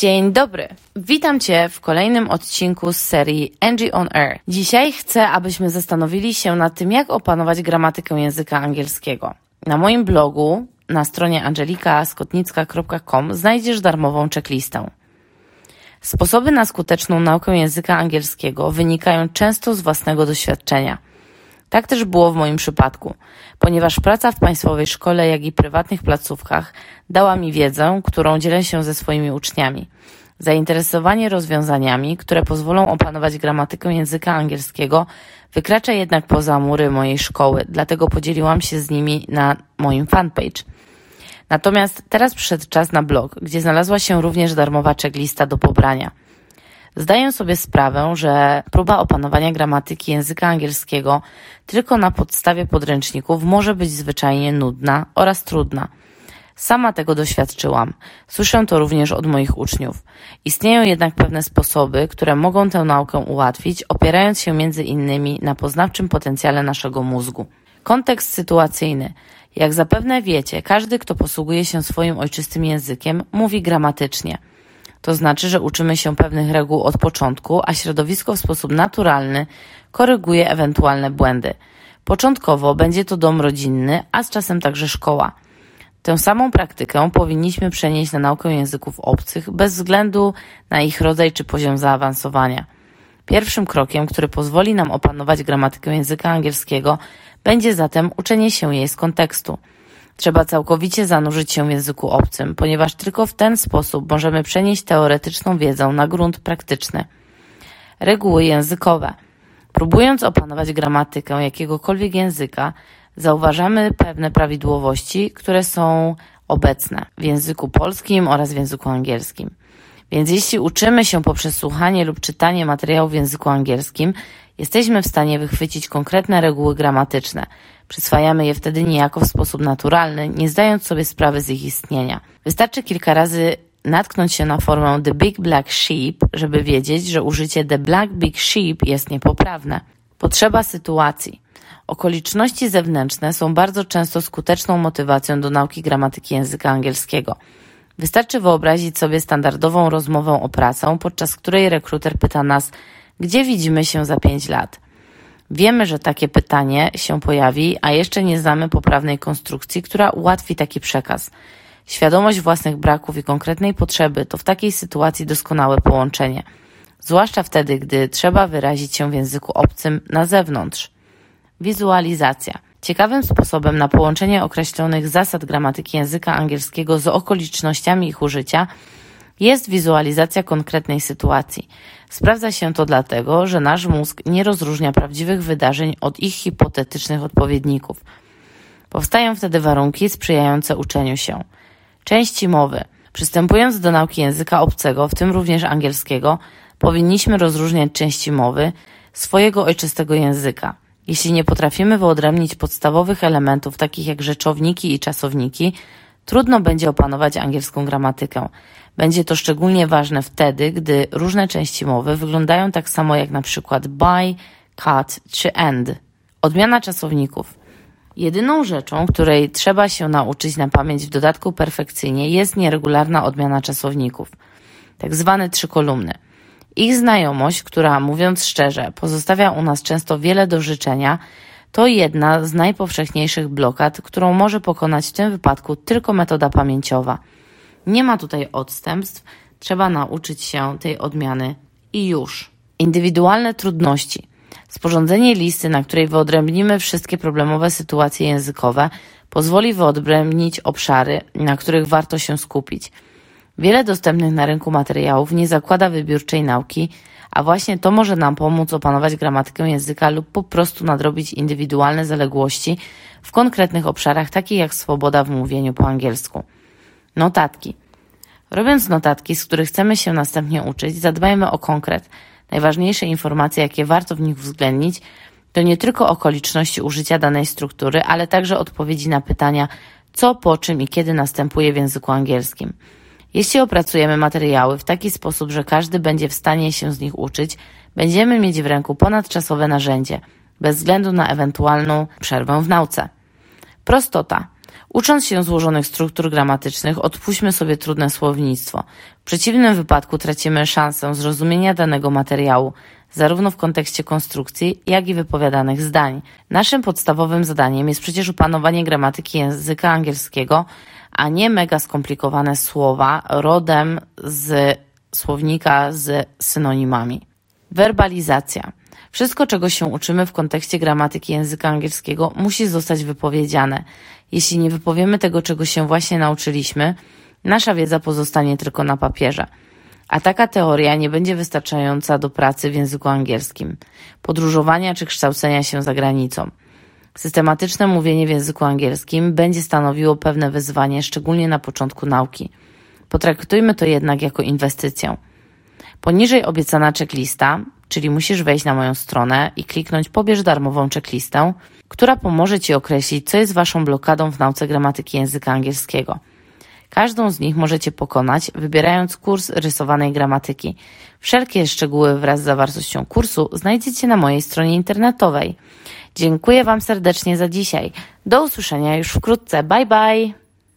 Dzień dobry. Witam Cię w kolejnym odcinku z serii Angie on Air. Dzisiaj chcę, abyśmy zastanowili się nad tym, jak opanować gramatykę języka angielskiego. Na moim blogu na stronie angelikaskotnicka.com znajdziesz darmową checklistę. Sposoby na skuteczną naukę języka angielskiego wynikają często z własnego doświadczenia. Tak też było w moim przypadku, ponieważ praca w państwowej szkole, jak i prywatnych placówkach dała mi wiedzę, którą dzielę się ze swoimi uczniami. Zainteresowanie rozwiązaniami, które pozwolą opanować gramatykę języka angielskiego, wykracza jednak poza mury mojej szkoły, dlatego podzieliłam się z nimi na moim fanpage. Natomiast teraz przyszedł czas na blog, gdzie znalazła się również darmowa checklista do pobrania. Zdaję sobie sprawę, że próba opanowania gramatyki języka angielskiego tylko na podstawie podręczników może być zwyczajnie nudna oraz trudna. Sama tego doświadczyłam. Słyszę to również od moich uczniów. Istnieją jednak pewne sposoby, które mogą tę naukę ułatwić, opierając się między innymi na poznawczym potencjale naszego mózgu. Kontekst sytuacyjny. Jak zapewne wiecie, każdy, kto posługuje się swoim ojczystym językiem, mówi gramatycznie. To znaczy, że uczymy się pewnych reguł od początku, a środowisko w sposób naturalny koryguje ewentualne błędy. Początkowo będzie to dom rodzinny, a z czasem także szkoła. Tę samą praktykę powinniśmy przenieść na naukę języków obcych bez względu na ich rodzaj czy poziom zaawansowania. Pierwszym krokiem, który pozwoli nam opanować gramatykę języka angielskiego, będzie zatem uczenie się jej z kontekstu. Trzeba całkowicie zanurzyć się w języku obcym, ponieważ tylko w ten sposób możemy przenieść teoretyczną wiedzę na grunt praktyczny. Reguły językowe. Próbując opanować gramatykę jakiegokolwiek języka, zauważamy pewne prawidłowości, które są obecne w języku polskim oraz w języku angielskim. Więc jeśli uczymy się poprzez słuchanie lub czytanie materiału w języku angielskim, jesteśmy w stanie wychwycić konkretne reguły gramatyczne. Przyswajamy je wtedy niejako w sposób naturalny, nie zdając sobie sprawy z ich istnienia. Wystarczy kilka razy natknąć się na formę The Big Black Sheep, żeby wiedzieć, że użycie The Black Big Sheep jest niepoprawne. Potrzeba sytuacji. Okoliczności zewnętrzne są bardzo często skuteczną motywacją do nauki gramatyki języka angielskiego. Wystarczy wyobrazić sobie standardową rozmowę o pracę, podczas której rekruter pyta nas, gdzie widzimy się za pięć lat. Wiemy, że takie pytanie się pojawi, a jeszcze nie znamy poprawnej konstrukcji, która ułatwi taki przekaz. Świadomość własnych braków i konkretnej potrzeby to w takiej sytuacji doskonałe połączenie, zwłaszcza wtedy, gdy trzeba wyrazić się w języku obcym na zewnątrz. Wizualizacja. Ciekawym sposobem na połączenie określonych zasad gramatyki języka angielskiego z okolicznościami ich użycia jest wizualizacja konkretnej sytuacji. Sprawdza się to dlatego, że nasz mózg nie rozróżnia prawdziwych wydarzeń od ich hipotetycznych odpowiedników. Powstają wtedy warunki sprzyjające uczeniu się. Części mowy. Przystępując do nauki języka obcego, w tym również angielskiego, powinniśmy rozróżniać części mowy swojego ojczystego języka. Jeśli nie potrafimy wyodrębnić podstawowych elementów, takich jak rzeczowniki i czasowniki, trudno będzie opanować angielską gramatykę. Będzie to szczególnie ważne wtedy, gdy różne części mowy wyglądają tak samo jak na przykład by, cut czy end. Odmiana czasowników. Jedyną rzeczą, której trzeba się nauczyć na pamięć w dodatku perfekcyjnie jest nieregularna odmiana czasowników, tak zwane trzy kolumny. Ich znajomość, która mówiąc szczerze, pozostawia u nas często wiele do życzenia, to jedna z najpowszechniejszych blokad, którą może pokonać w tym wypadku tylko metoda pamięciowa. Nie ma tutaj odstępstw, trzeba nauczyć się tej odmiany i już. Indywidualne trudności. Sporządzenie listy, na której wyodrębnimy wszystkie problemowe sytuacje językowe, pozwoli wyodrębnić obszary, na których warto się skupić. Wiele dostępnych na rynku materiałów nie zakłada wybiórczej nauki, a właśnie to może nam pomóc opanować gramatykę języka lub po prostu nadrobić indywidualne zaległości w konkretnych obszarach, takich jak swoboda w mówieniu po angielsku. Notatki. Robiąc notatki, z których chcemy się następnie uczyć, zadbajmy o konkret. Najważniejsze informacje, jakie warto w nich uwzględnić, to nie tylko okoliczności użycia danej struktury, ale także odpowiedzi na pytania, co, po czym i kiedy następuje w języku angielskim. Jeśli opracujemy materiały w taki sposób, że każdy będzie w stanie się z nich uczyć, będziemy mieć w ręku ponadczasowe narzędzie, bez względu na ewentualną przerwę w nauce. Prostota. Ucząc się złożonych struktur gramatycznych, odpuśćmy sobie trudne słownictwo. W przeciwnym wypadku tracimy szansę zrozumienia danego materiału, zarówno w kontekście konstrukcji, jak i wypowiadanych zdań. Naszym podstawowym zadaniem jest przecież opanowanie gramatyki języka angielskiego, a nie mega skomplikowane słowa rodem z słownika z synonimami. Werbalizacja. Wszystko, czego się uczymy w kontekście gramatyki języka angielskiego, musi zostać wypowiedziane. Jeśli nie wypowiemy tego, czego się właśnie nauczyliśmy, nasza wiedza pozostanie tylko na papierze. A taka teoria nie będzie wystarczająca do pracy w języku angielskim, podróżowania czy kształcenia się za granicą. Systematyczne mówienie w języku angielskim będzie stanowiło pewne wyzwanie, szczególnie na początku nauki. Potraktujmy to jednak jako inwestycję. Poniżej obiecana checklista, czyli musisz wejść na moją stronę i kliknąć pobierz darmową checklistę, która pomoże Ci określić, co jest Waszą blokadą w nauce gramatyki języka angielskiego. Każdą z nich możecie pokonać, wybierając kurs rysowanej gramatyki. Wszelkie szczegóły wraz z zawartością kursu znajdziecie na mojej stronie internetowej. Dziękuję Wam serdecznie za dzisiaj. Do usłyszenia już wkrótce. Bye bye!